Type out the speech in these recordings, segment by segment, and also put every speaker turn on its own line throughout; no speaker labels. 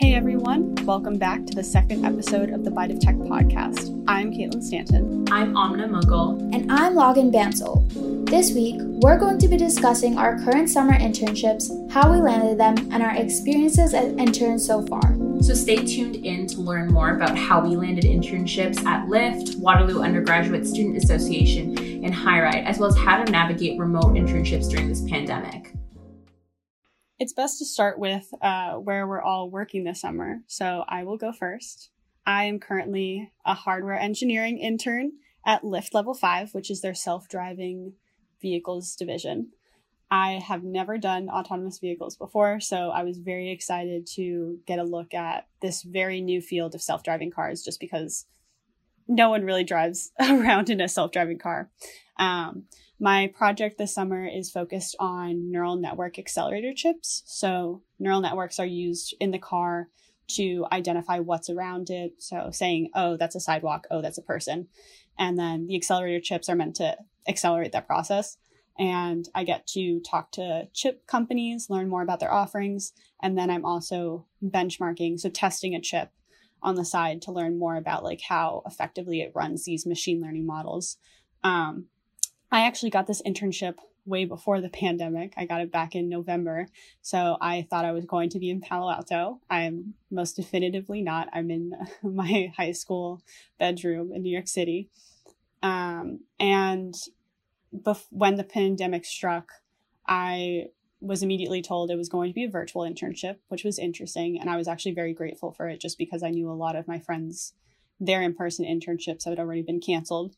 Hey everyone, welcome back to the second episode of the Bite of Tech podcast. I'm Caitlin Stanton.
I'm Amna Mughal.
And I'm Logan Bansel. This week, we're going to be discussing our current summer internships, how we landed them, and our experiences as interns so far.
So stay tuned in to learn more about how we landed internships at Lyft, Waterloo Undergraduate Student Association, and HiRide, as well as how to navigate remote internships during this pandemic
it's best to start with uh, where we're all working this summer. So I will go first. I am currently a hardware engineering intern at Lyft Level 5, which is their self driving vehicles division. I have never done autonomous vehicles before, so I was very excited to get a look at this very new field of self driving cars just because no one really drives around in a self driving car. Um, my project this summer is focused on neural network accelerator chips. So, neural networks are used in the car to identify what's around it. So, saying, oh, that's a sidewalk, oh, that's a person. And then the accelerator chips are meant to accelerate that process. And I get to talk to chip companies, learn more about their offerings. And then I'm also benchmarking, so testing a chip on the side to learn more about like how effectively it runs these machine learning models. Um, I actually got this internship way before the pandemic. I got it back in November. So I thought I was going to be in Palo Alto. I'm most definitively not. I'm in my high school bedroom in New York City. Um, and bef- when the pandemic struck, I was immediately told it was going to be a virtual internship, which was interesting. And I was actually very grateful for it just because I knew a lot of my friends, their in person internships had already been canceled.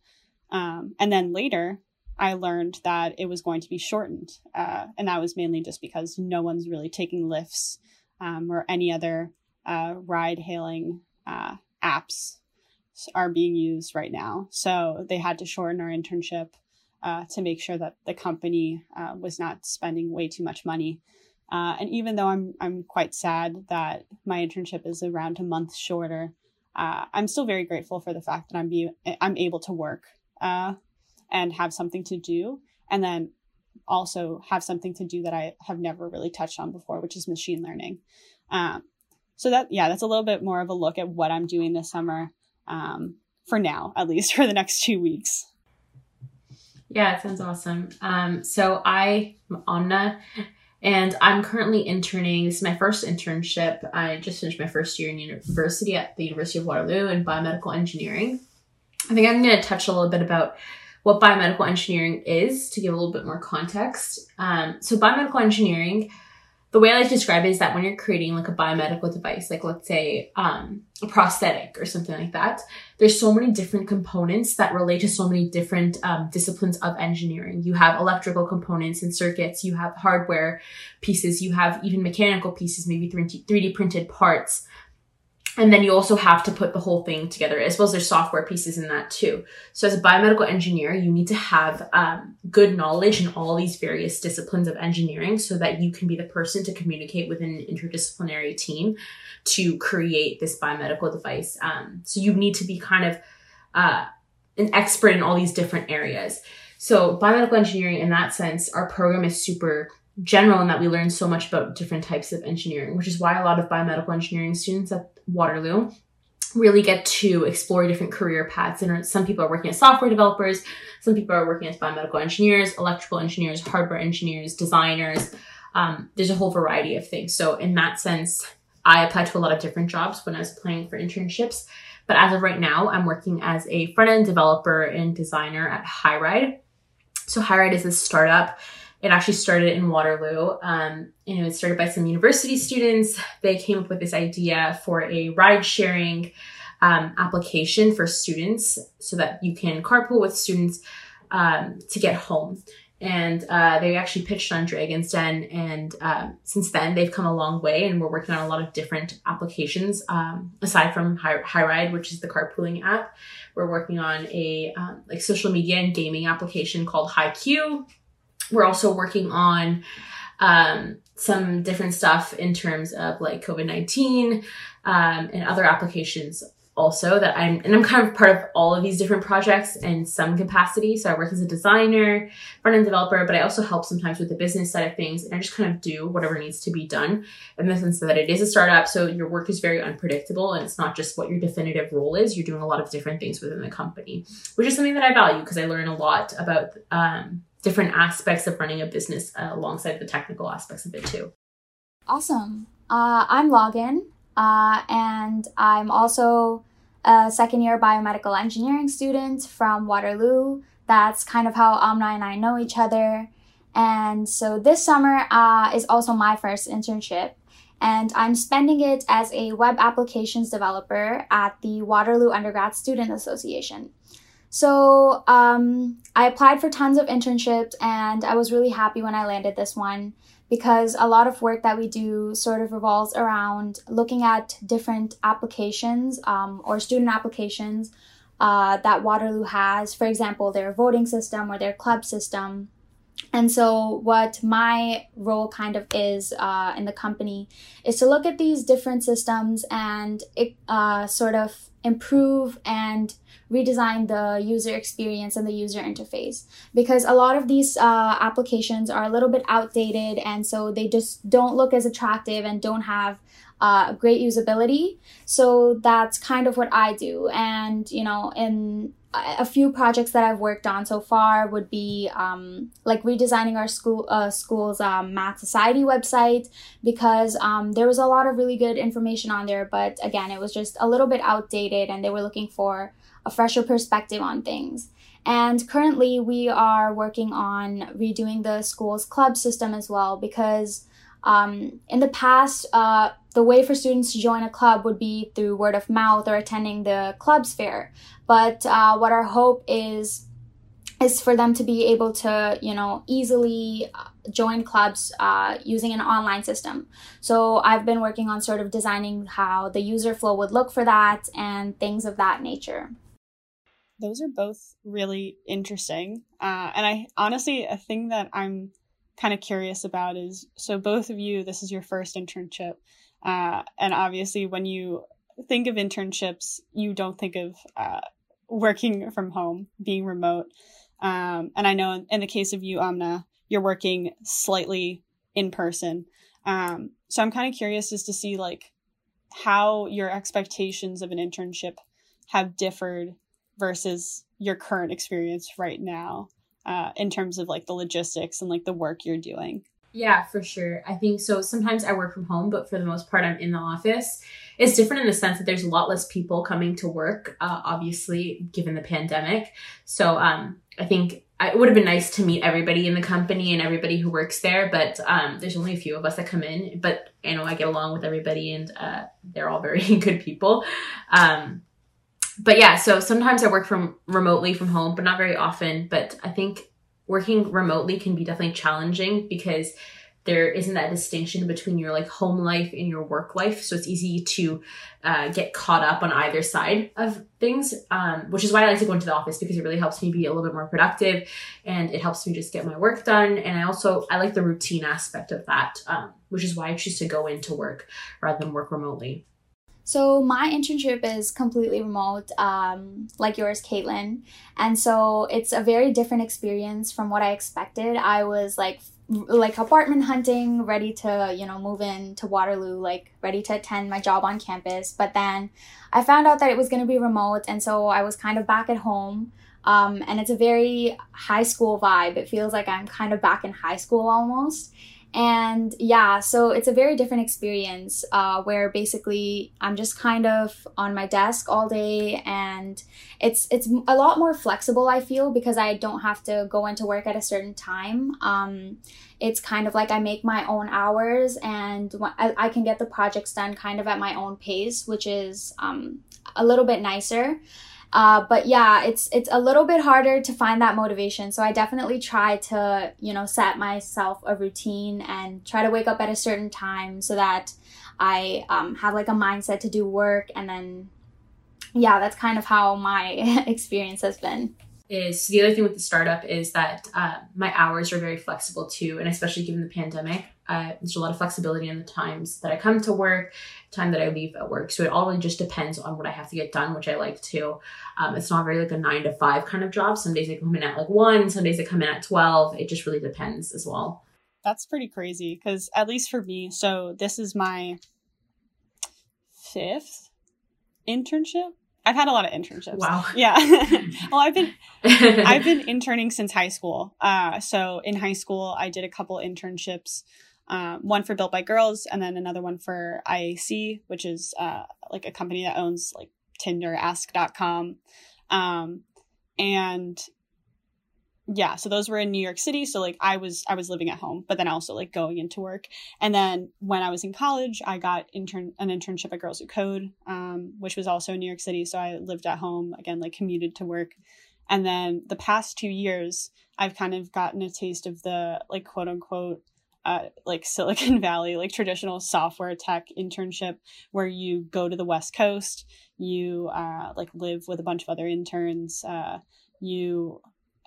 Um, and then later, I learned that it was going to be shortened. Uh, and that was mainly just because no one's really taking lifts um, or any other uh, ride hailing uh, apps are being used right now. So they had to shorten our internship uh, to make sure that the company uh, was not spending way too much money. Uh, and even though I'm I'm quite sad that my internship is around a month shorter, I'm still very grateful for the fact that I'm be I'm able to work and have something to do. And then also have something to do that I have never really touched on before, which is machine learning. Um, so that, yeah, that's a little bit more of a look at what I'm doing this summer um, for now, at least for the next two weeks.
Yeah, it sounds awesome. Um, so I, am Amna, and I'm currently interning. This is my first internship. I just finished my first year in university at the University of Waterloo in biomedical engineering. I think I'm going to touch a little bit about what biomedical engineering is to give a little bit more context. Um, so, biomedical engineering, the way I like to describe it is that when you're creating like a biomedical device, like let's say um, a prosthetic or something like that, there's so many different components that relate to so many different um, disciplines of engineering. You have electrical components and circuits, you have hardware pieces, you have even mechanical pieces, maybe 3D printed parts and then you also have to put the whole thing together as well as there's software pieces in that too. So as a biomedical engineer you need to have um, good knowledge in all these various disciplines of engineering so that you can be the person to communicate with an interdisciplinary team to create this biomedical device. Um, so you need to be kind of uh, an expert in all these different areas. So biomedical engineering in that sense our program is super general in that we learn so much about different types of engineering, which is why a lot of biomedical engineering students at Waterloo really get to explore different career paths. And some people are working as software developers, some people are working as biomedical engineers, electrical engineers, hardware engineers, designers. Um, there's a whole variety of things. So in that sense, I applied to a lot of different jobs when I was applying for internships. But as of right now, I'm working as a front end developer and designer at HiRide. So HiRide is a startup it actually started in Waterloo, um, and it was started by some university students. They came up with this idea for a ride sharing um, application for students so that you can carpool with students um, to get home. And uh, they actually pitched on Dragon's Den, and um, since then they've come a long way, and we're working on a lot of different applications um, aside from High, HiRide, which is the carpooling app. We're working on a um, like social media and gaming application called HighQ, we're also working on um, some different stuff in terms of like COVID 19 um, and other applications also that I'm, and I'm kind of part of all of these different projects in some capacity. So I work as a designer, front end developer, but I also help sometimes with the business side of things. And I just kind of do whatever needs to be done in the sense that it is a startup. So your work is very unpredictable and it's not just what your definitive role is. You're doing a lot of different things within the company, which is something that I value because I learn a lot about, um, different aspects of running a business uh, alongside the technical aspects of it too.
Awesome. Uh, I'm Logan, uh, and I'm also a second year biomedical engineering student from Waterloo. That's kind of how Amna and I know each other. And so this summer uh, is also my first internship, and I'm spending it as a web applications developer at the Waterloo Undergrad Student Association. So um, I applied for tons of internships, and I was really happy when I landed this one because a lot of work that we do sort of revolves around looking at different applications um, or student applications uh, that Waterloo has. For example, their voting system or their club system. And so, what my role kind of is uh, in the company is to look at these different systems and uh, sort of improve and redesign the user experience and the user interface. Because a lot of these uh, applications are a little bit outdated and so they just don't look as attractive and don't have uh, great usability. So that's kind of what i do. And you know in a few projects that I've worked on so far would be um, like redesigning our school uh, school's um, math society website because um, there was a lot of really good information on there, but again, it was just a little bit outdated, and they were looking for a fresher perspective on things. And currently, we are working on redoing the school's club system as well because um, in the past, uh, the way for students to join a club would be through word of mouth or attending the club's fair. But uh, what our hope is is for them to be able to, you know, easily uh, join clubs uh, using an online system. So I've been working on sort of designing how the user flow would look for that and things of that nature.
Those are both really interesting. Uh, and I honestly, a thing that I'm kind of curious about is so both of you, this is your first internship. Uh, and obviously, when you think of internships, you don't think of uh, working from home, being remote. Um, and I know in the case of you, Amna, you're working slightly in person. Um, so I'm kind of curious as to see like how your expectations of an internship have differed versus your current experience right now uh, in terms of like the logistics and like the work you're doing.
Yeah, for sure. I think so. Sometimes I work from home, but for the most part, I'm in the office. It's different in the sense that there's a lot less people coming to work, uh, obviously, given the pandemic. So um, I think it would have been nice to meet everybody in the company and everybody who works there, but um, there's only a few of us that come in. But you know, I get along with everybody, and uh, they're all very good people. Um, but yeah, so sometimes I work from remotely from home, but not very often. But I think working remotely can be definitely challenging because there isn't that distinction between your like home life and your work life. So it's easy to uh, get caught up on either side of things um, which is why i like to go into the office because it really helps me be a little bit more productive and it helps me just get my work done. And i also i like the routine aspect of that um, which is why i choose to go into work rather than work remotely
so my internship is completely remote, um, like yours, Caitlin, and so it's a very different experience from what I expected. I was like like apartment hunting, ready to, you know, move in to Waterloo, like ready to attend my job on campus. But then I found out that it was going to be remote. And so I was kind of back at home. Um, and it's a very high school vibe. It feels like I'm kind of back in high school almost. And yeah, so it's a very different experience uh, where basically I'm just kind of on my desk all day, and it's it's a lot more flexible. I feel because I don't have to go into work at a certain time. Um, it's kind of like I make my own hours, and I, I can get the projects done kind of at my own pace, which is um, a little bit nicer. Uh, but yeah, it's it's a little bit harder to find that motivation. So I definitely try to you know set myself a routine and try to wake up at a certain time so that I um, have like a mindset to do work. And then yeah, that's kind of how my experience has been.
Is the other thing with the startup is that uh, my hours are very flexible too, and especially given the pandemic, uh, there's a lot of flexibility in the times that I come to work, time that I leave at work. So it all really just depends on what I have to get done, which I like to. Um, it's not very like a nine to five kind of job. Some days I come in at like one, some days I come in at 12. It just really depends as well.
That's pretty crazy because, at least for me, so this is my fifth internship. I've had a lot of internships.
Wow.
Yeah. well, I've been I've been interning since high school. Uh, so in high school, I did a couple internships. Um, one for Built by Girls, and then another one for IAC, which is uh, like a company that owns like Tinder, Ask.com. Um, and yeah so those were in new york city. So like i was i was living at home but then also like going into work. And then when i was in college i got intern an internship at girls who code um, which was also in new york city. So i lived at home again like commuted to work. And then the past two years i've kind of gotten a taste of the like quote unquote uh, like Silicon Valley, like traditional software tech internship, where you go to the West Coast, you uh, like live with a bunch of other interns, uh, you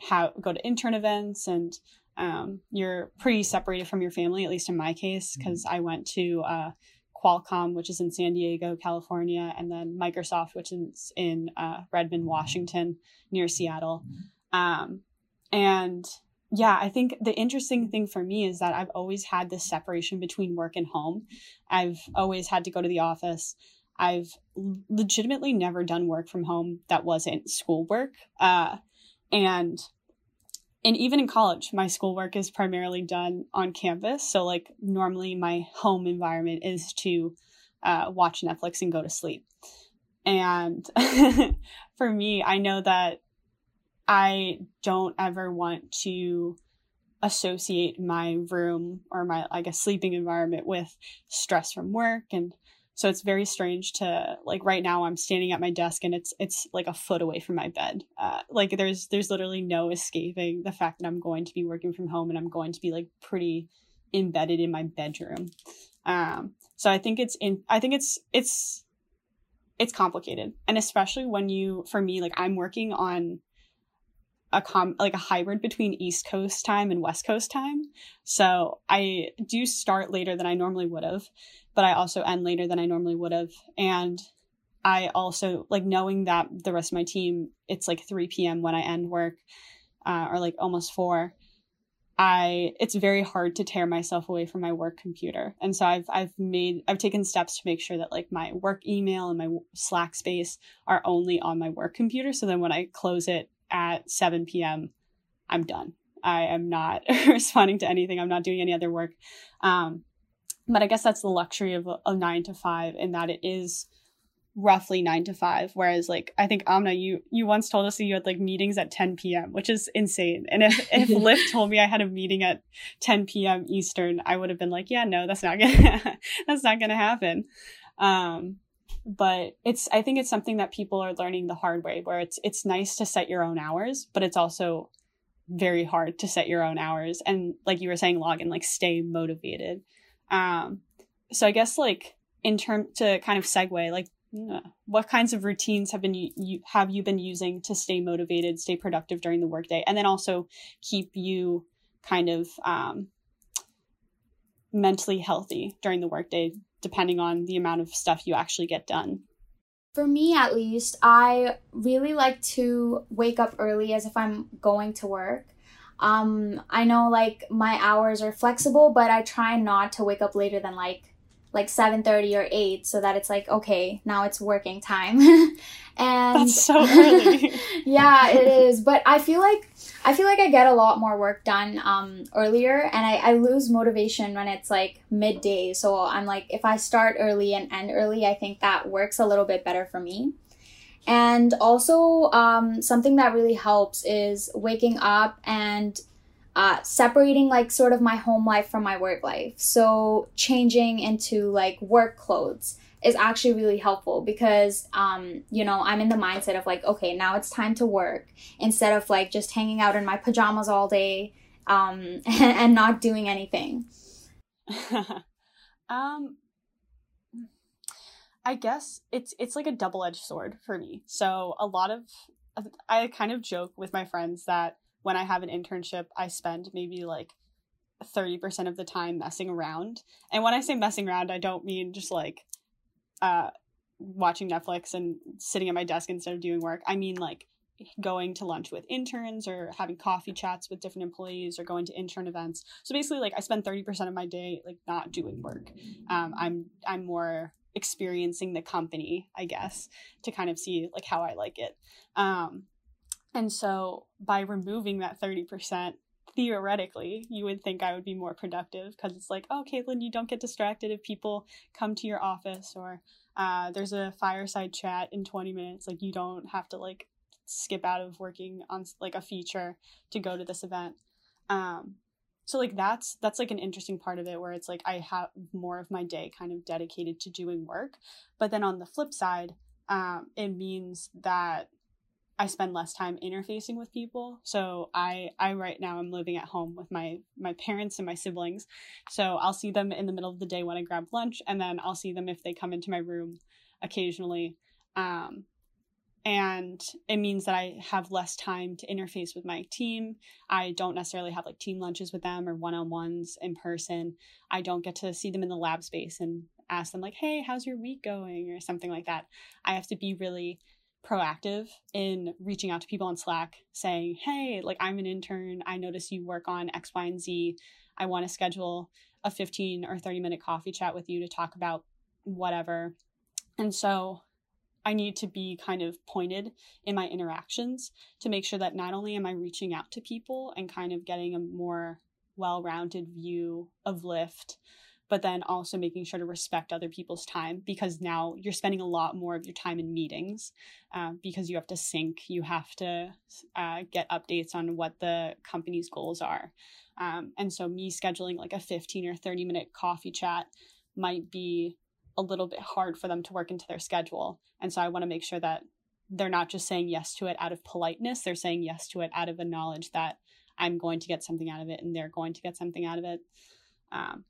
how go to intern events and um, you're pretty separated from your family, at least in my case, because mm-hmm. I went to uh, Qualcomm, which is in San Diego, California, and then Microsoft, which is in uh, Redmond, Washington, near Seattle. Mm-hmm. Um, and yeah, I think the interesting thing for me is that I've always had this separation between work and home. I've always had to go to the office. I've legitimately never done work from home that wasn't schoolwork. Uh, and and even in college my schoolwork is primarily done on campus so like normally my home environment is to uh, watch netflix and go to sleep and for me i know that i don't ever want to associate my room or my i guess sleeping environment with stress from work. And so it's very strange to like right now i'm standing at my desk and it's it's like a foot away from my bed. Uh, like there's there's literally no escaping the fact that i'm going to be working from home and i'm going to be like pretty embedded in my bedroom. Um so i think it's in i think it's it's it's complicated. And especially when you for me like i'm working on a com like a hybrid between East Coast time and West Coast time. So I do start later than I normally would have, but I also end later than I normally would have. And I also like knowing that the rest of my team, it's like 3 p.m. when I end work, uh, or like almost four. I it's very hard to tear myself away from my work computer. And so I've I've made I've taken steps to make sure that like my work email and my Slack space are only on my work computer so then when I close it at 7 p.m., I'm done. I am not responding to anything. I'm not doing any other work. Um, but I guess that's the luxury of a, nine to five in that it is roughly nine to five. Whereas like I think Amna, you you once told us that you had like meetings at 10 p.m., which is insane. And if if Lyft told me I had a meeting at 10 p.m. Eastern, I would have been like, yeah, no, that's not gonna that's not gonna happen. Um, but it's i think it's something that people are learning the hard way where it's it's nice to set your own hours but it's also very hard to set your own hours. And like you were saying Logan like stay motivated. Um so i guess like in term to kind of segue like what kinds of routines have been you, you have you been using to stay motivated stay productive during the workday? And then also keep you kind of um mentally healthy during the workday depending on the amount of stuff you actually get done.
For me, at least, I really like to wake up early as if I'm going to work. Um, I know like my hours are flexible, but I try not to wake up later than like like 7:30 or 8 so that it's like okay now it's working time and
that's so early
yeah it is but i feel like i feel like i get a lot more work done um earlier and I, I lose motivation when it's like midday so i'm like if i start early and end early i think that works a little bit better for me and also um, something that really helps is waking up and uh, separating like sort of my home life from my work life. So changing into like work clothes is actually really helpful because um, you know i'm in the mindset of like okay now it's time to work instead of like just hanging out in my pajamas all day um, and, not doing anything
um i guess it's it's like a double-edged sword for me so a lot of i kind of joke with my friends that when I have an internship, I spend maybe like 30% of the time messing around. And when I say messing around, I don't mean just like uh, watching Netflix and sitting at my desk instead of doing work. I mean like going to lunch with interns or having coffee chats with different employees or going to intern events. So basically like I spend 30% of my day like not doing work. Um, I'm I'm more experiencing the company, I guess, to kind of see like how I like it. Um, and so by removing that 30%, theoretically, you would think I would be more productive because it's like, oh, Caitlin, you don't get distracted if people come to your office or uh, there's a fireside chat in 20 minutes. Like, you don't have to like skip out of working on like a feature to go to this event. Um, so like that's that's like an interesting part of it where it's like I have more of my day kind of dedicated to doing work, but then on the flip side, um, it means that I spend less time interfacing with people. So I I right now I'm living at home with my my parents and my siblings. So I'll see them in the middle of the day when I grab lunch and then I'll see them if they come into my room occasionally. Um and it means that I have less time to interface with my team. I don't necessarily have like team lunches with them or one-on-ones in person. I don't get to see them in the lab space and ask them like, "Hey, how's your week going?" or something like that. I have to be really proactive in reaching out to people on Slack saying, Hey, like I'm an intern. I notice you work on X, Y, and Z. I want to schedule a 15 or 30 minute coffee chat with you to talk about whatever. And so I need to be kind of pointed in my interactions to make sure that not only am I reaching out to people and kind of getting a more well rounded view of Lyft, but then also making sure to respect other people's time because now you're spending a lot more of your time in meetings uh, because you have to sync, you have to uh, get updates on what the company's goals are. Um, and so, me scheduling like a 15 or 30 minute coffee chat might be a little bit hard for them to work into their schedule. And so, I want to make sure that they're not just saying yes to it out of politeness, they're saying yes to it out of a knowledge that I'm going to get something out of it and they're going to get something out of it. Um,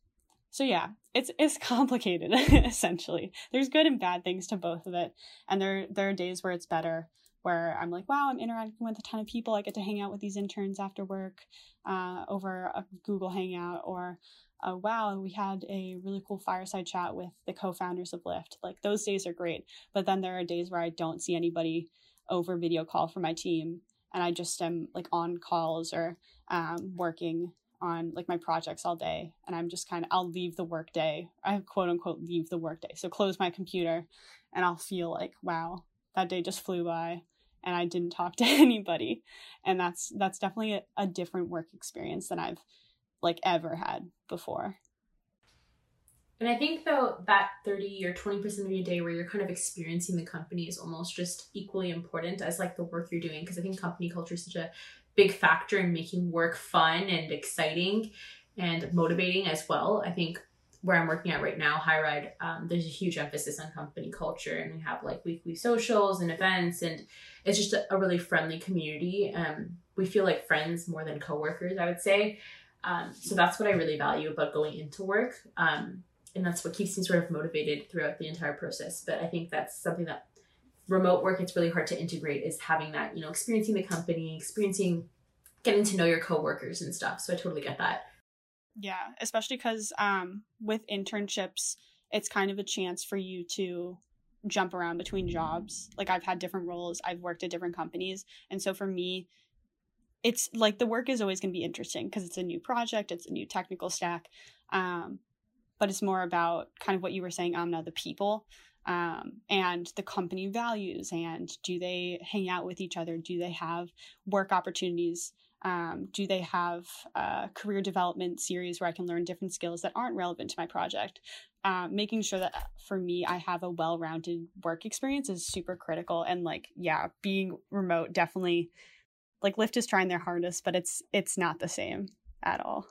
so yeah, it's it's complicated essentially. There's good and bad things to both of it, and there there are days where it's better, where I'm like, wow, I'm interacting with a ton of people. I get to hang out with these interns after work, uh, over a Google Hangout, or uh, wow, we had a really cool fireside chat with the co-founders of Lyft. Like those days are great, but then there are days where I don't see anybody over video call for my team, and I just am like on calls or um, working on like my projects all day and i'm just kind of i'll leave the work day i quote unquote leave the work day so close my computer and i'll feel like wow that day just flew by and i didn't talk to anybody and that's that's definitely a, a different work experience than i've like ever had before
and I think though that 30 or 20% of your day where you're kind of experiencing the company is almost just equally important as like the work you're doing. Because I think company culture is such a big factor in making work fun and exciting and motivating as well. I think where I'm working at right now, HiRide, um, there's a huge emphasis on company culture, and we have like weekly socials and events, and it's just a, a really friendly community. Um, we feel like friends more than coworkers, I would say. Um, so that's what I really value about going into work, um, and that's what keeps me sort of motivated throughout the entire process. But I think that's something that remote work it's really hard to integrate is having that you know experiencing the company experiencing getting to know your coworkers and stuff. So i totally get that.
Yeah especially because um with internships it's kind of a chance for you to jump around between jobs. Like i've had different roles i've worked at different companies and so for me it's like the work is always going to be interesting because it's a new project it's a new technical stack um but it's more about kind of what you were saying amna the people um, and the company values and do they hang out with each other? Do they have work opportunities? Um, do they have a career development series where i can learn different skills that aren't relevant to my project? Um, making sure that for me i have a well-rounded work experience is super critical and like yeah being remote definitely like lyft is trying their hardest but it's it's not the same at all.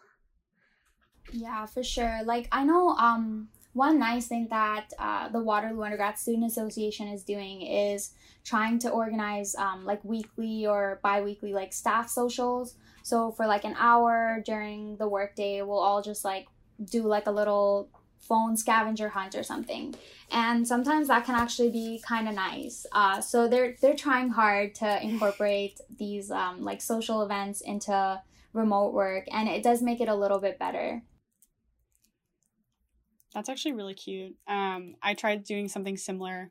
Yeah for sure. Like i know um one nice thing that uh, the Waterloo Undergrad Student Association is doing is trying to organize um, like weekly or bi-weekly like staff socials. So for like an hour during the workday, we'll all just like do like a little phone scavenger hunt or something and sometimes that can actually be kind of nice uh, so they're they're trying hard to incorporate these um, like social events into remote work and it does make it a little bit better.
That's actually really cute. Um, I tried doing something similar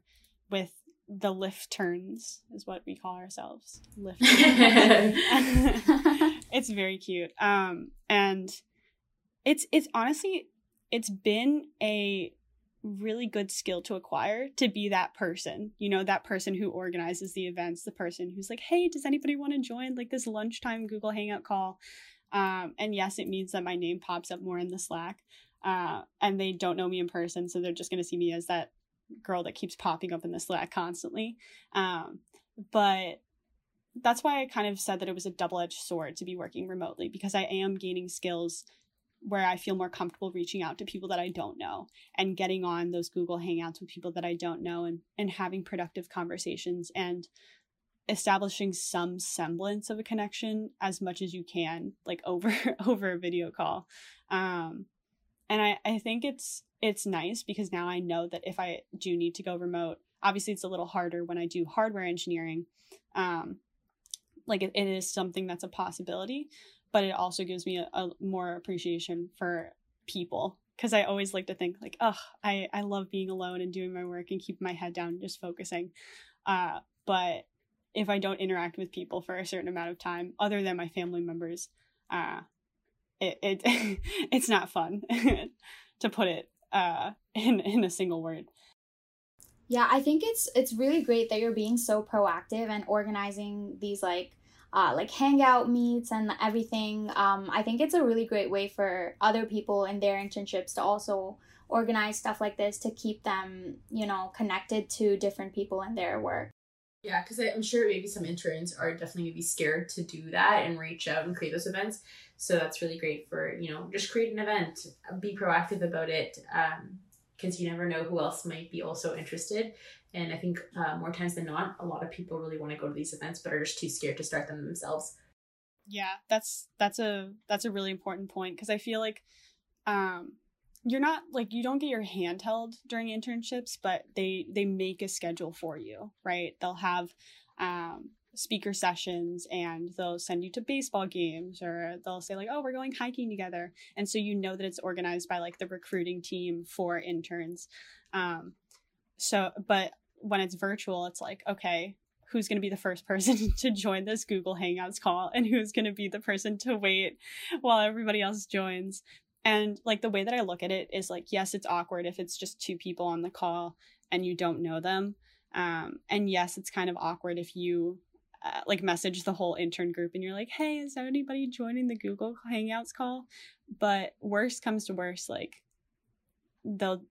with the lift turns is what we call ourselves. Lift. it's very cute. Um, and it's it's honestly it's been a really good skill to acquire to be that person you know that person who organizes the events the person who's like hey does anybody want to join like this lunchtime google hangout call um, and yes it means that my name pops up more in the slack uh, and they don't know me in person so they're just going to see me as that girl that keeps popping up in the slack constantly um, but that's why i kind of said that it was a double-edged sword to be working remotely because i am gaining skills where I feel more comfortable reaching out to people that I don't know and getting on those Google Hangouts with people that I don't know and, and having productive conversations and establishing some semblance of a connection as much as you can, like over over a video call. Um, and I, I think it's it's nice because now I know that if I do need to go remote, obviously it's a little harder when I do hardware engineering. Um, like it, it is something that's a possibility but it also gives me a, a more appreciation for people because I always like to think like, oh, I I love being alone and doing my work and keeping my head down and just focusing. Uh, but if I don't interact with people for a certain amount of time, other than my family members, uh, it it it's not fun to put it uh in in a single word.
Yeah, I think it's it's really great that you're being so proactive and organizing these like uh, like hangout meets and everything. Um, I think it's a really great way for other people in their internships to also organize stuff like this to keep them, you know, connected to different people in their work.
Yeah, because I'm sure maybe some interns are definitely maybe scared to do that and reach out and create those events. So that's really great for, you know, just create an event, be proactive about it, because um, you never know who else might be also interested. And I think uh, more times than not, a lot of people really want to go to these events, but are just too scared to start them themselves.
Yeah, that's that's a that's a really important point because I feel like um, you're not like you don't get your hand held during internships, but they they make a schedule for you, right? They'll have um, speaker sessions and they'll send you to baseball games or they'll say like oh we're going hiking together and so you know that it's organized by like the recruiting team for interns um so but when it's virtual, it's like, okay, who's going to be the first person to join this Google Hangouts call and who's going to be the person to wait while everybody else joins. And like the way that I look at it is like, yes, it's awkward if it's just two people on the call and you don't know them. Um, and yes, it's kind of awkward if you uh, like message the whole intern group and you're like, hey, is there anybody joining the Google Hangouts call? But worst comes to worst, like they'll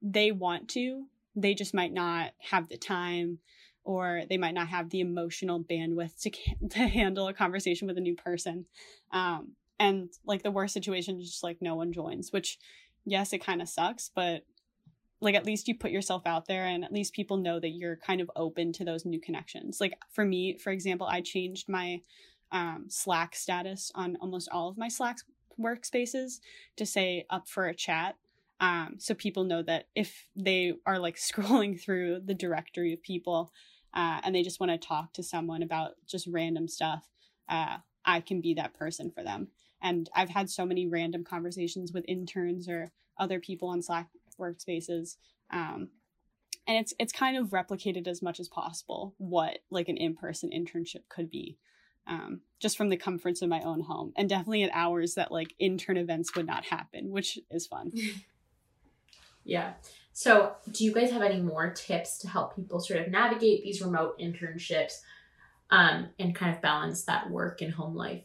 they want to they just might not have the time or they might not have the emotional bandwidth to, to handle a conversation with a new person. Um, and like the worst situation is just like no one joins, which yes, it kind of sucks, but like at least you put yourself out there and at least people know that you're kind of open to those new connections. Like for me, for example, I changed my um, Slack status on almost all of my Slack workspaces to say up for a chat um, so people know that if they are like scrolling through the directory of people uh, and they just want to talk to someone about just random stuff, uh, I can be that person for them. And I've had so many random conversations with interns or other people on Slack workspaces. Um, and it's it's kind of replicated as much as possible what like an in-person internship could be um, just from the comforts of my own home and definitely at hours that like intern events would not happen which is fun
Yeah. So, do you guys have any more tips to help people sort of navigate these remote internships um, and kind of balance that work and home life?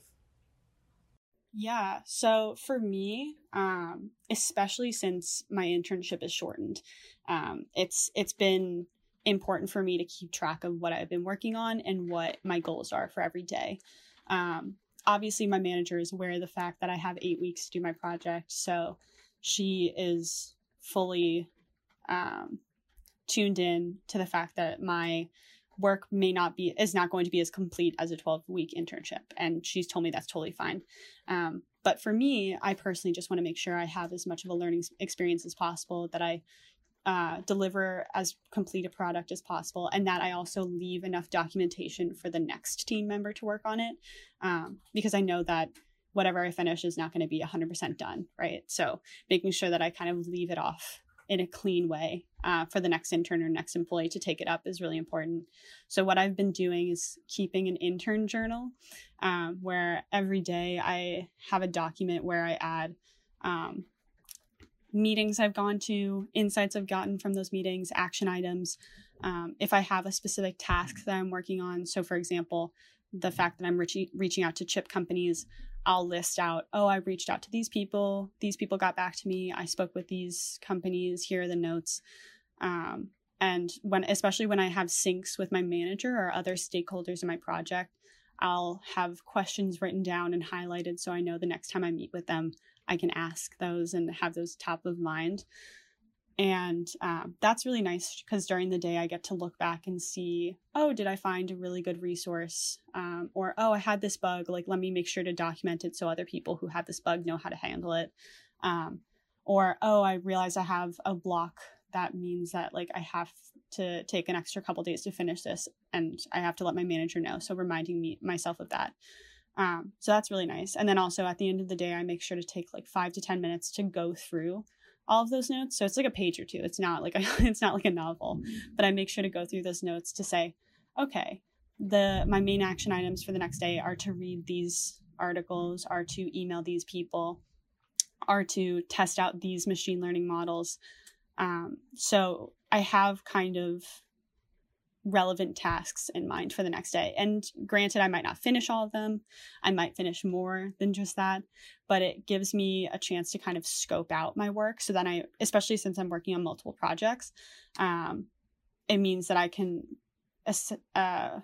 Yeah. So for me, um, especially since my internship is shortened, um, it's it's been important for me to keep track of what I've been working on and what my goals are for every day. Um, obviously, my manager is aware of the fact that I have eight weeks to do my project, so she is fully um, tuned in to the fact that my work may not be is not going to be as complete as a 12 week internship and she's told me that's totally fine um, but for me i personally just want to make sure i have as much of a learning experience as possible that i uh, deliver as complete a product as possible and that i also leave enough documentation for the next team member to work on it um, because i know that whatever I finish is not going to be 100% done, right? So making sure that I kind of leave it off in a clean way uh, for the next intern or next employee to take it up is really important. So, what I've been doing is keeping an intern journal um, where every day I have a document where I add um, meetings I've gone to, insights I've gotten from those meetings, action items. Um, if I have a specific task that I'm working on, so for example, the fact that I'm reaching reaching out to chip companies, I'll list out, oh, I reached out to these people. These people got back to me. I spoke with these companies. Here are the notes. Um, and when, especially when I have syncs with my manager or other stakeholders in my project, I'll have questions written down and highlighted so I know the next time I meet with them, I can ask those and have those top of mind and um, that's really nice because during the day i get to look back and see oh did i find a really good resource? Um, or oh i had this bug like let me make sure to document it so other people who have this bug know how to handle it. Um, or oh i realize i have a block that means that like i have to take an extra couple days to finish this and i have to let my manager know so reminding me myself of that. Um, so that's really nice. And then also at the end of the day i make sure to take like five to ten minutes to go through all of those notes. So it's like a page or two. It's not like a, it's not like a novel, but I make sure to go through those notes to say, okay, the my main action items for the next day are to read these articles, are to email these people, are to test out these machine learning models. Um, so I have kind of relevant tasks in mind for the next day. And granted, I might not finish all of them. I might finish more than just that, but it gives me a chance to kind of scope out my work. So then I, especially since I'm working on multiple projects, um, it means that I can, uh,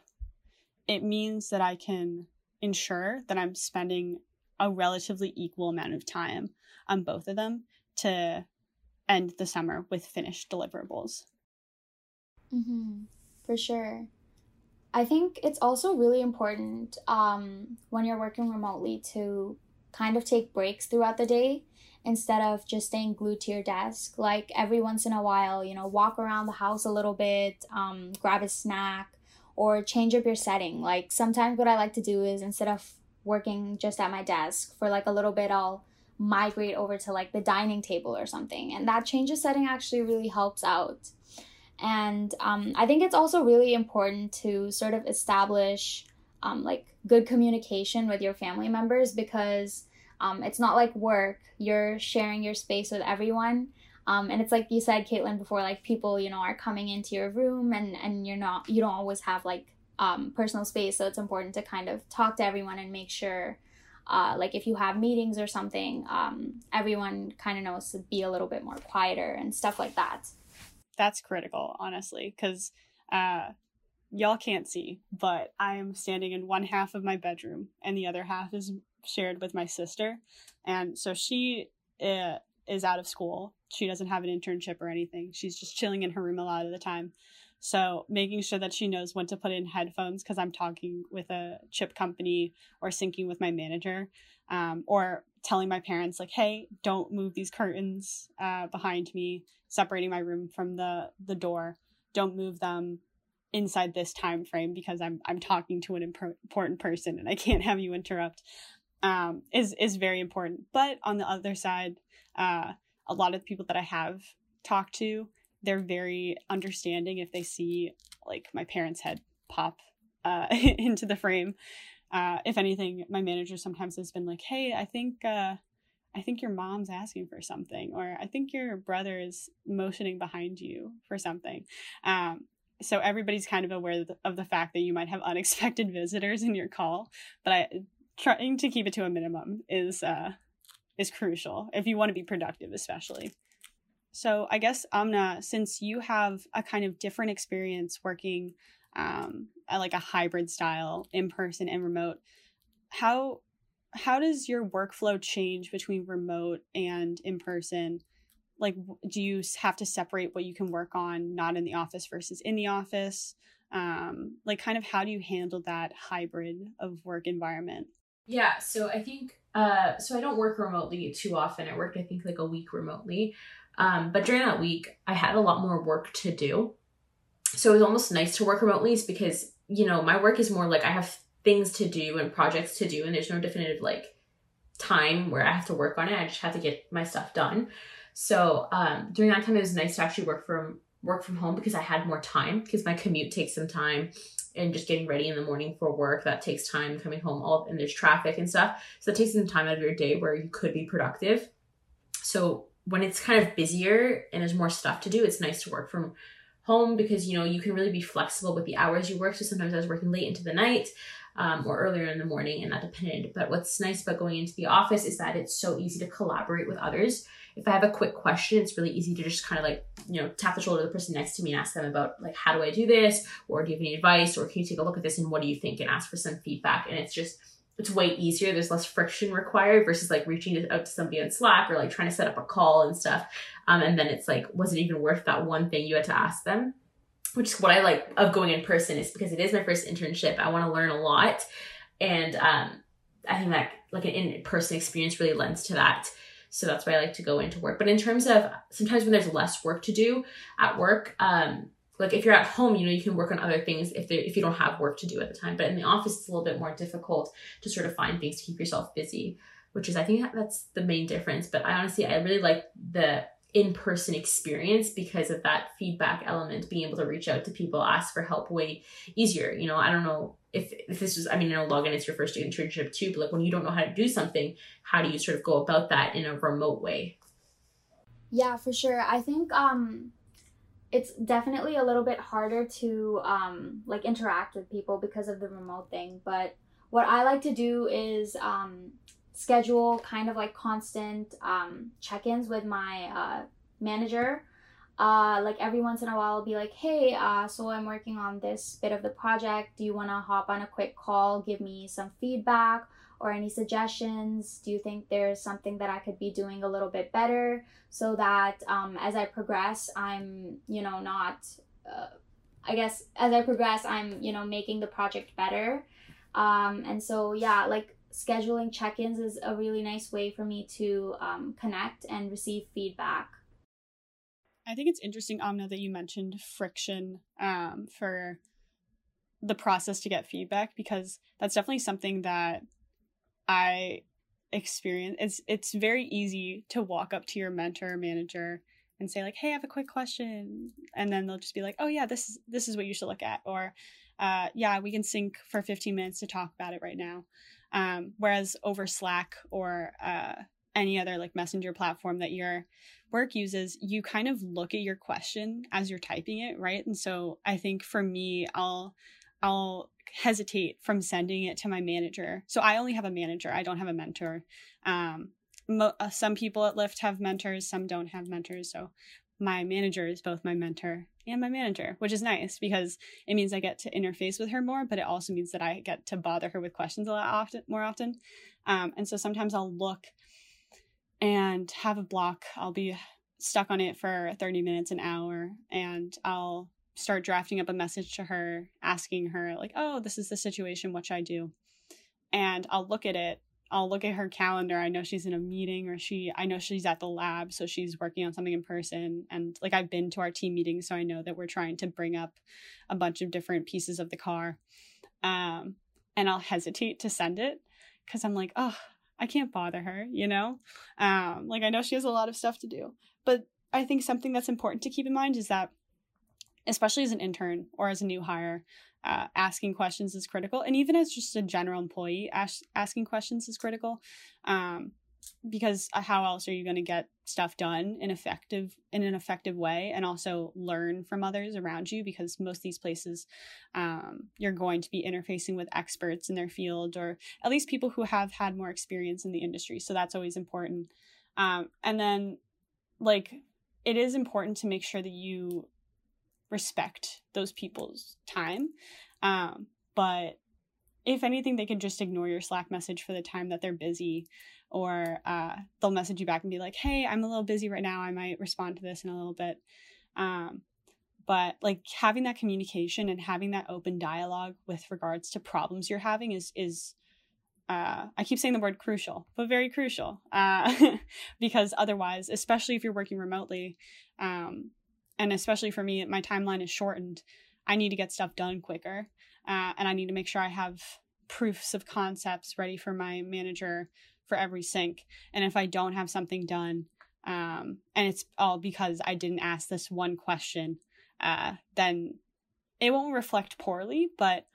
it means that I can ensure that I'm spending a relatively equal amount of time on both of them to end the summer with finished deliverables.
Mm-hmm for sure. I think it's also really important um, when you're working remotely to kind of take breaks throughout the day instead of just staying glued to your desk. Like every once in a while, you know, walk around the house a little bit, um, grab a snack, or change up your setting. Like sometimes what I like to do is instead of working just at my desk for like a little bit, I'll migrate over to like the dining table or something. And that change of setting actually really helps out. And um, I think it's also really important to sort of establish um, like good communication with your family members because um, it's not like work. You're sharing your space with everyone. Um, and it's like you said, Caitlin, before, like people, you know, are coming into your room and, and you're not, you don't always have like um, personal space. So it's important to kind of talk to everyone and make sure uh, like if you have meetings or something, um, everyone kind of knows to be a little bit more quieter and stuff like that
that's critical, honestly, because uh, y'all can't see, but I am standing in one half of my bedroom, and the other half is shared with my sister, and so she uh, is out of school. She doesn't have an internship or anything. She's just chilling in her room a lot of the time. So making sure that she knows when to put in headphones because I'm talking with a chip company or syncing with my manager, um, or telling my parents like, "Hey, don't move these curtains uh, behind me, separating my room from the the door. Don't move them inside this time frame because I'm I'm talking to an imp- important person and I can't have you interrupt." Um, is is very important. But on the other side, uh, a lot of people that I have talked to, they're very understanding if they see like my parents' head pop uh, into the frame uh, if anything, my manager sometimes has been like, "Hey, I think uh, I think your mom's asking for something, or I think your brother is motioning behind you for something." Um, so everybody's kind of aware of the, of the, fact that you might have unexpected visitors in your call, but I trying to keep it to a minimum is uh, is crucial if you want to be productive, especially. So I guess Amna, since you have a kind of different experience working um, like a hybrid style, in person and remote. How how does your workflow change between remote and in person? Like, do you have to separate what you can work on not in the office versus in the office? Um, like, kind of how do you handle that hybrid of work environment?
Yeah, so I think uh, so I don't work remotely too often. I worked I think like a week remotely. Um, but during that week, I had a lot more work to do. So it was almost nice to work remotely because you know, my work is more like I have things to do and projects to do, and there's no definitive like time where I have to work on it. I just have to get my stuff done. So um, during that time, it was nice to actually work from work from home because I had more time because my commute takes some time and just getting ready in the morning for work that takes time coming home all and there's traffic and stuff so that takes some time out of your day where you could be productive so when it's kind of busier and there's more stuff to do it's nice to work from home because you know you can really be flexible with the hours you work so sometimes i was working late into the night um, or earlier in the morning and that depended but what's nice about going into the office is that it's so easy to collaborate with others if I have a quick question, it's really easy to just kind of like, you know, tap the shoulder of the person next to me and ask them about like, how do I do this? Or do you have any advice? Or can you take a look at this and what do you think? And ask for some feedback. And it's just, it's way easier. There's less friction required versus like reaching out to somebody on Slack or like trying to set up a call and stuff. Um, and then it's like, was it even worth that one thing you had to ask them? Which is what I like of going in person is because it is my first internship. I want to learn a lot. And um, I think that like an in-person experience really lends to that. So that's why I like to go into work. But in terms of sometimes when there's less work to do at work, um, like if you're at home, you know, you can work on other things if there, if you don't have work to do at the time. But in the office, it's a little bit more difficult to sort of find things to keep yourself busy, which is I think that's the main difference. But I honestly I really like the in-person experience because of that feedback element being able to reach out to people ask for help way easier you know i don't know if, if this was i mean I know Logan it's your first internship too but like when you don't know how to do something how do you sort of go about that in a remote way
yeah for sure i think um it's definitely a little bit harder to um like interact with people because of the remote thing but what i like to do is um schedule kind of like constant um, check-ins with my uh, manager. Uh, like every once in a while I'll be like hey uh, so i'm working on this bit of the project. Do you want to hop on a quick call? Give me some feedback or any suggestions do you think there's something that i could be doing a little bit better so that um, as i progress i'm you know not uh, i guess as i progress i'm you know making the project better um, and so yeah like scheduling check ins is a really nice way for me to um, connect and receive feedback.
I think it's interesting, Amna, that you mentioned friction um, for the process to get feedback because that's definitely something that I experience. It's it's very easy to walk up to your mentor or manager and say like, "Hey, I have a quick question," and then they'll just be like, "Oh yeah, this is this is what you should look at," or uh, "Yeah, we can sync for 15 minutes to talk about it right now." Um, whereas over Slack or uh, any other like messenger platform that your work uses, you kind of look at your question as you're typing it, right? And so I think for me, I'll I'll hesitate from sending it to my manager. So I only have a manager. I don't have a mentor. Um, mo- uh, some people at Lyft have mentors. Some don't have mentors. So my manager is both my mentor and my manager, which is nice because it means I get to interface with her more, but it also means that I get to bother her with questions a lot often, more often. Um, and so sometimes I'll look and have a block. I'll be stuck on it for 30 minutes, an hour, and I'll start drafting up a message to her, asking her, like, oh, this is the situation. What should I do? And I'll look at it I'll look at her calendar. I know she's in a meeting or she I know she's at the lab, so she's working on something in person. And like I've been to our team meetings, so I know that we're trying to bring up a bunch of different pieces of the car. Um, and I'll hesitate to send it because I'm like, oh, I can't bother her, you know? Um, like I know she has a lot of stuff to do. But I think something that's important to keep in mind is that especially as an intern or as a new hire, uh, asking questions is critical. And even as just a general employee ask, asking questions is critical um, because uh, how else are you going to get stuff done in effective in an effective way and also learn from others around you? Because most of these places um, you're going to be interfacing with experts in their field or at least people who have had more experience in the industry. So that's always important. Um, and then like it is important to make sure that you respect those people's time. Um, but if anything, they can just ignore your Slack message for the time that they're busy, or uh, they'll message you back and be like, "Hey, I'm a little busy right now. I might respond to this in a little bit." Um, but like having that communication and having that open dialogue with regards to problems you're having is is uh, I keep saying the word crucial, but very crucial uh, because otherwise, especially if you're working remotely, um, and especially for me, my timeline is shortened. I need to get stuff done quicker, uh, and I need to make sure I have proofs of concepts ready for my manager for every sync. And if I don't have something done, um, and it's all because I didn't ask this one question, uh, then it won't reflect poorly, but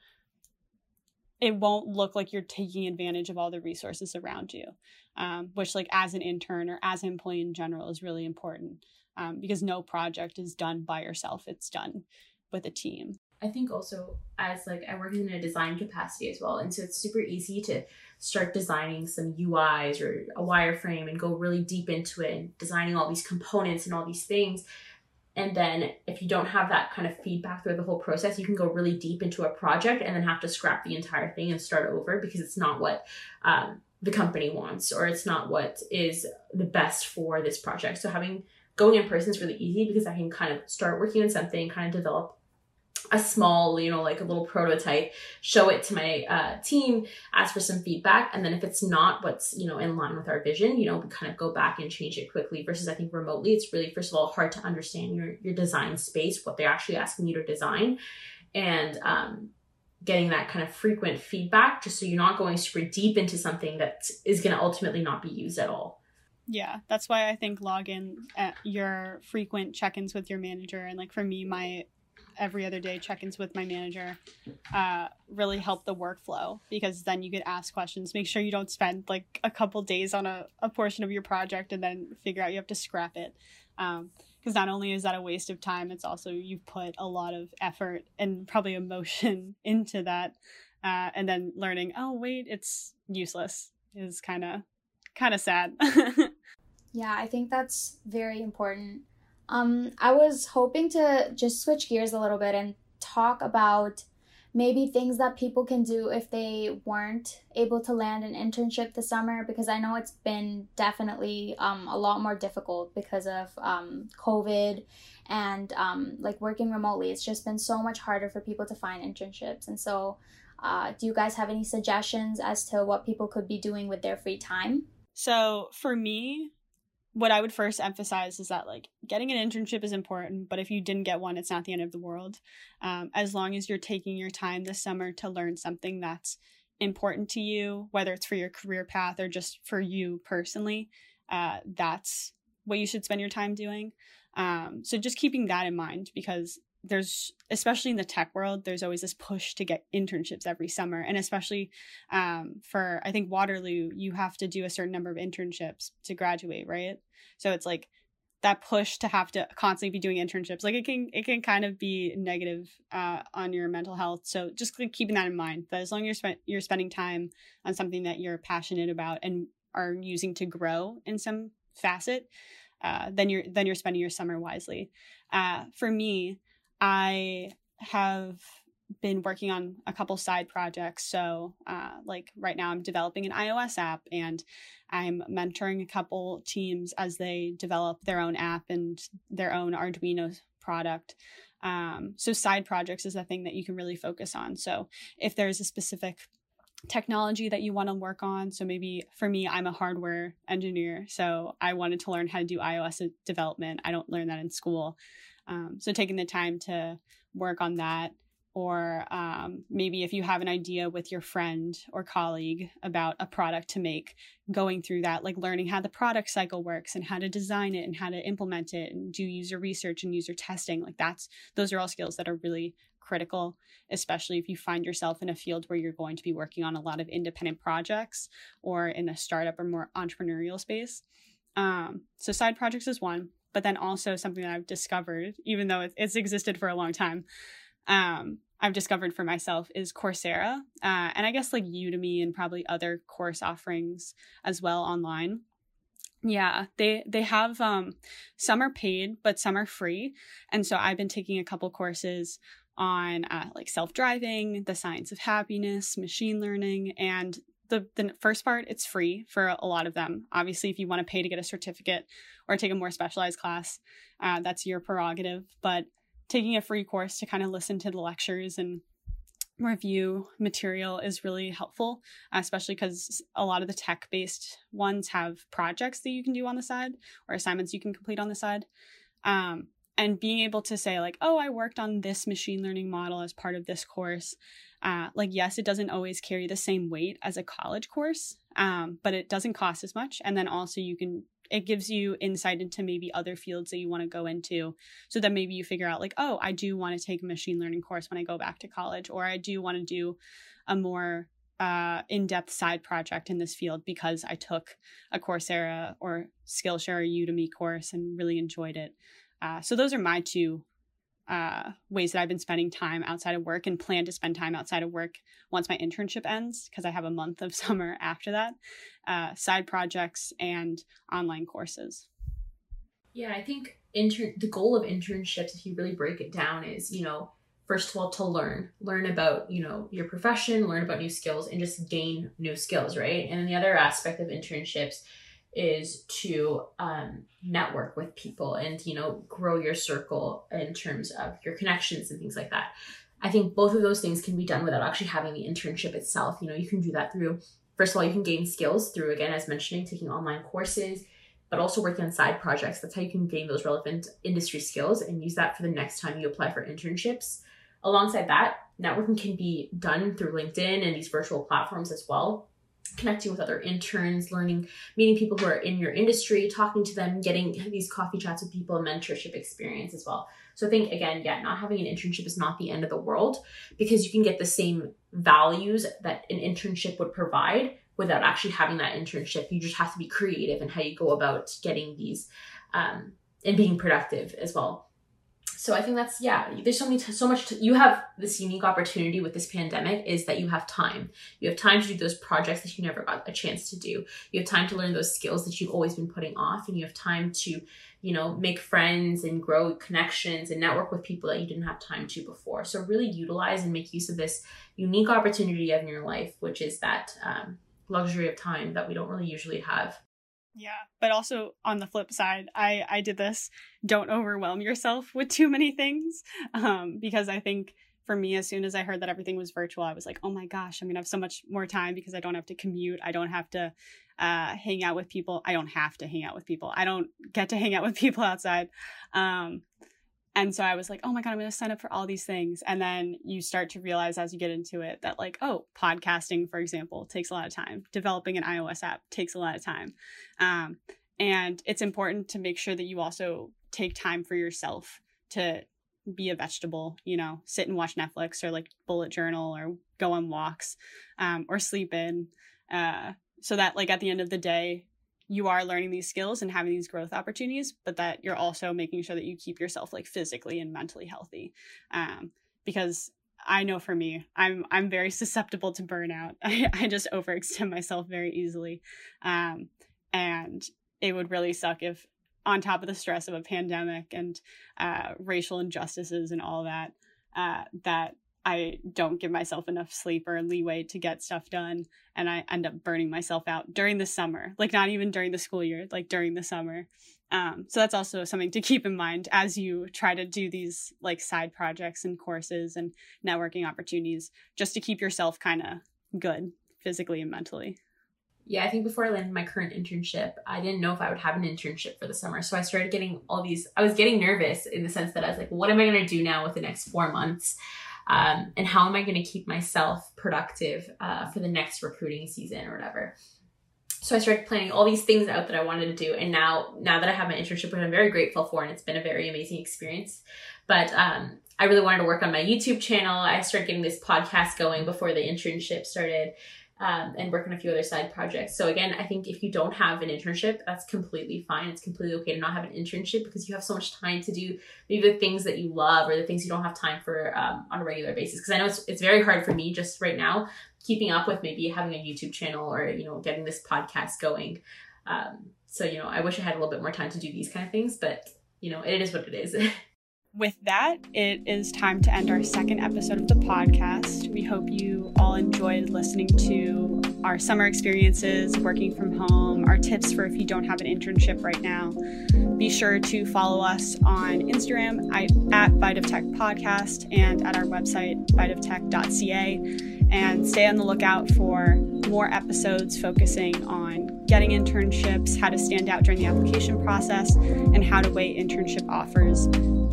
it won't look like you're taking advantage of all the resources around you, um, which, like, as an intern or as an employee in general, is really important um, because no project is done by yourself, it's done with a team.
I think also as like I work in a design capacity as well, and so it's super easy to start designing some UIs or a wireframe and go really deep into it and designing all these components and all these things. And then if you don't have that kind of feedback through the whole process, you can go really deep into a project and then have to scrap the entire thing and start over because it's not what um, the company wants or it's not what is the best for this project. So having going in person is really easy because I can kind of start working on something, kind of develop a small, you know, like a little prototype, show it to my uh, team, ask for some feedback. And then if it's not what's, you know, in line with our vision, you know, we kind of go back and change it quickly versus I think remotely, it's really, first of all, hard to understand your, your design space, what they're actually asking you to design. And, um, getting that kind of frequent feedback just so you're not going super deep into something that is going to ultimately not be used at all.
Yeah, that's why I think Logan at your frequent check-ins with your manager and like for me my every other day check-ins with my manager uh, really help the workflow because then you could ask questions. Make sure you don't spend like a couple days on a, a portion of your project and then figure out you have to scrap it. Because um, not only is that a waste of time it's also you've put a lot of effort and probably emotion into that uh, and then learning oh wait it's useless is kind of kind of sad.
Yeah i think that's very important um, I was hoping to just switch gears a little bit and talk about maybe things that people can do if they weren't able to land an internship this summer because I know it's been definitely um, a lot more difficult because of um, COVID and um, like working remotely. It's just been so much harder for people to find internships. And so, uh, do you guys have any suggestions as to what people could be doing with their free time?
So, for me, what I would first emphasize is that like getting an internship is important, but if you didn't get one, it's not the end of the world. Um, as long as you're taking your time this summer to learn something that's important to you, whether it's for your career path or just for you personally, uh, that's what you should spend your time doing. Um, so just keeping that in mind because there's especially in the tech world there's always this push to get internships every summer. And especially um, for i think waterloo you have to do a certain number of internships to graduate right? So it's like that push to have to constantly be doing internships like it can it can kind of be negative uh, on your mental health. So just keeping that in mind that as long as you're, spent, you're spending time on something that you're passionate about and are using to grow in some facet uh, then you're then you're spending your summer wisely. Uh, for me I have been working on a couple side projects. So, uh, like right now, I'm developing an iOS app and I'm mentoring a couple teams as they develop their own app and their own Arduino product. Um, so, side projects is a thing that you can really focus on. So, if there's a specific technology that you want to work on. So maybe for me, I'm a hardware engineer. So I wanted to learn how to do iOS development. I don't learn that in school. Um, so taking the time to work on that, or um, maybe if you have an idea with your friend or colleague about a product to make, going through that, like learning how the product cycle works and how to design it and how to implement it and do user research and user testing, like that's those are all skills that are really critical, especially if you find yourself in a field where you're going to be working on a lot of independent projects or in a startup or more entrepreneurial space. Um, so side projects is one but then also something that I've discovered, even though it's existed for a long time, um, I've discovered for myself is Coursera, uh, and I guess like Udemy and probably other course offerings as well online. Yeah, they they have um, some are paid, but some are free, and so I've been taking a couple courses on uh, like self driving, the science of happiness, machine learning, and the the first part it's free for a lot of them. Obviously if you want to pay to get a certificate or take a more specialized class uh, that's your prerogative but taking a free course to kind of listen to the lectures and review material is really helpful especially because a lot of the tech based ones have projects that you can do on the side or assignments you can complete on the side. Um, and being able to say like oh i worked on this machine learning model as part of this course. Uh, like yes it doesn't always carry the same weight as a college course um, but it doesn't cost as much and then also you can it gives you insight into maybe other fields that you want to go into so that maybe you figure out like oh i do want to take a machine learning course when i go back to college or i do want to do a more uh, in-depth side project in this field because i took a coursera or skillshare or udemy course and really enjoyed it uh, so those are my two uh, ways that I've been spending time outside of work and plan to spend time outside of work once my internship ends because I have a month of summer after that. Uh, side projects and online courses.
Yeah, I think intern the goal of internships, if you really break it down, is you know first of all to learn learn about you know your profession learn about new skills and just gain new skills right and then the other aspect of internships is to um, network with people and you know grow your circle in terms of your connections and things like that. I think both of those things can be done without actually having the internship itself. You know you can do that through first of all you can gain skills through again as mentioning taking online courses but also working on side projects. That's how you can gain those relevant industry skills and use that for the next time you apply for internships. Alongside that networking can be done through linkedin and these virtual platforms as well connecting with other interns, learning, meeting people who are in your industry, talking to them, getting these coffee chats with people, mentorship experience as well. So I think again, yeah, not having an internship is not the end of the world because you can get the same values that an internship would provide without actually having that internship. You just have to be creative in how you go about getting these um, and being productive as well so I think that's yeah. There's so many so much. You have this unique opportunity with this pandemic is that you have time. You have time to do those projects that you never got a chance to do. You have time to learn those skills that you've always been putting off, and you have time to, you know, make friends and grow connections and network with people that you didn't have time to before. So really utilize and make use of this unique opportunity you have in your life, which is that um, luxury of time that we don't really usually have.
Yeah, but also on the flip side, I I did this. Don't overwhelm yourself with too many things, um, because I think for me, as soon as I heard that everything was virtual, I was like, oh my gosh, I'm gonna have so much more time because I don't have to commute. I don't have to uh, hang out with people. I don't have to hang out with people. I don't get to hang out with people outside. Um, and so I was like, oh my God, I'm going to sign up for all these things. And then you start to realize as you get into it that, like, oh, podcasting, for example, takes a lot of time. Developing an iOS app takes a lot of time. Um, and it's important to make sure that you also take time for yourself to be a vegetable, you know, sit and watch Netflix or like bullet journal or go on walks um, or sleep in. Uh, so that, like, at the end of the day, you are learning these skills and having these growth opportunities, but that you're also making sure that you keep yourself like physically and mentally healthy. Um, because I know for me, I'm I'm very susceptible to burnout. I, I just overextend myself very easily, um, and it would really suck if, on top of the stress of a pandemic and uh, racial injustices and all that, uh, that I don't give myself enough sleep or leeway to get stuff done. And I end up burning myself out during the summer, like not even during the school year, like during the summer. Um, so that's also something to keep in mind as you try to do these like side projects and courses and networking opportunities, just to keep yourself kind of good physically and mentally.
Yeah, I think before I landed my current internship, I didn't know if I would have an internship for the summer. So I started getting all these, I was getting nervous in the sense that I was like, what am I going to do now with the next four months? Um, and how am I going to keep myself productive uh, for the next recruiting season or whatever. So I started planning all these things out that I wanted to do, and now now that I have my internship, which I'm very grateful for, and it's been a very amazing experience. But um, I really wanted to work on my YouTube channel. I started getting this podcast going before the internship started, um, and work on a few other side projects. So again, I think if you don't have an internship, that's completely fine. It's completely okay to not have an internship because you have so much time to do maybe the things that you love or the things you don't have time for um, on a regular basis. Because I know it's, it's very hard for me just right now keeping up with maybe having a YouTube channel or you know getting this podcast going. Um, so you know, I wish I had a little bit more time to do these kind of things, but you know, it is what it is.
with that, it is time to end our second episode of the podcast. We hope you all enjoyed listening to our summer experiences, working from home, our tips for if you don't have an internship right now. Be sure to follow us on Instagram at Bite of Tech Podcast and at our website, biteoftech.ca. And stay on the lookout for more episodes focusing on getting internships, how to stand out during the application process, and how to weigh internship offers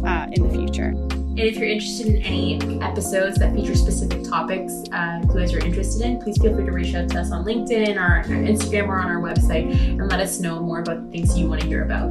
uh, in the future.
And if you're interested in any episodes that feature specific topics uh, you guys are interested in, please feel free to reach out to us on LinkedIn or on Instagram or on our website and let us know more about the things you want to hear about.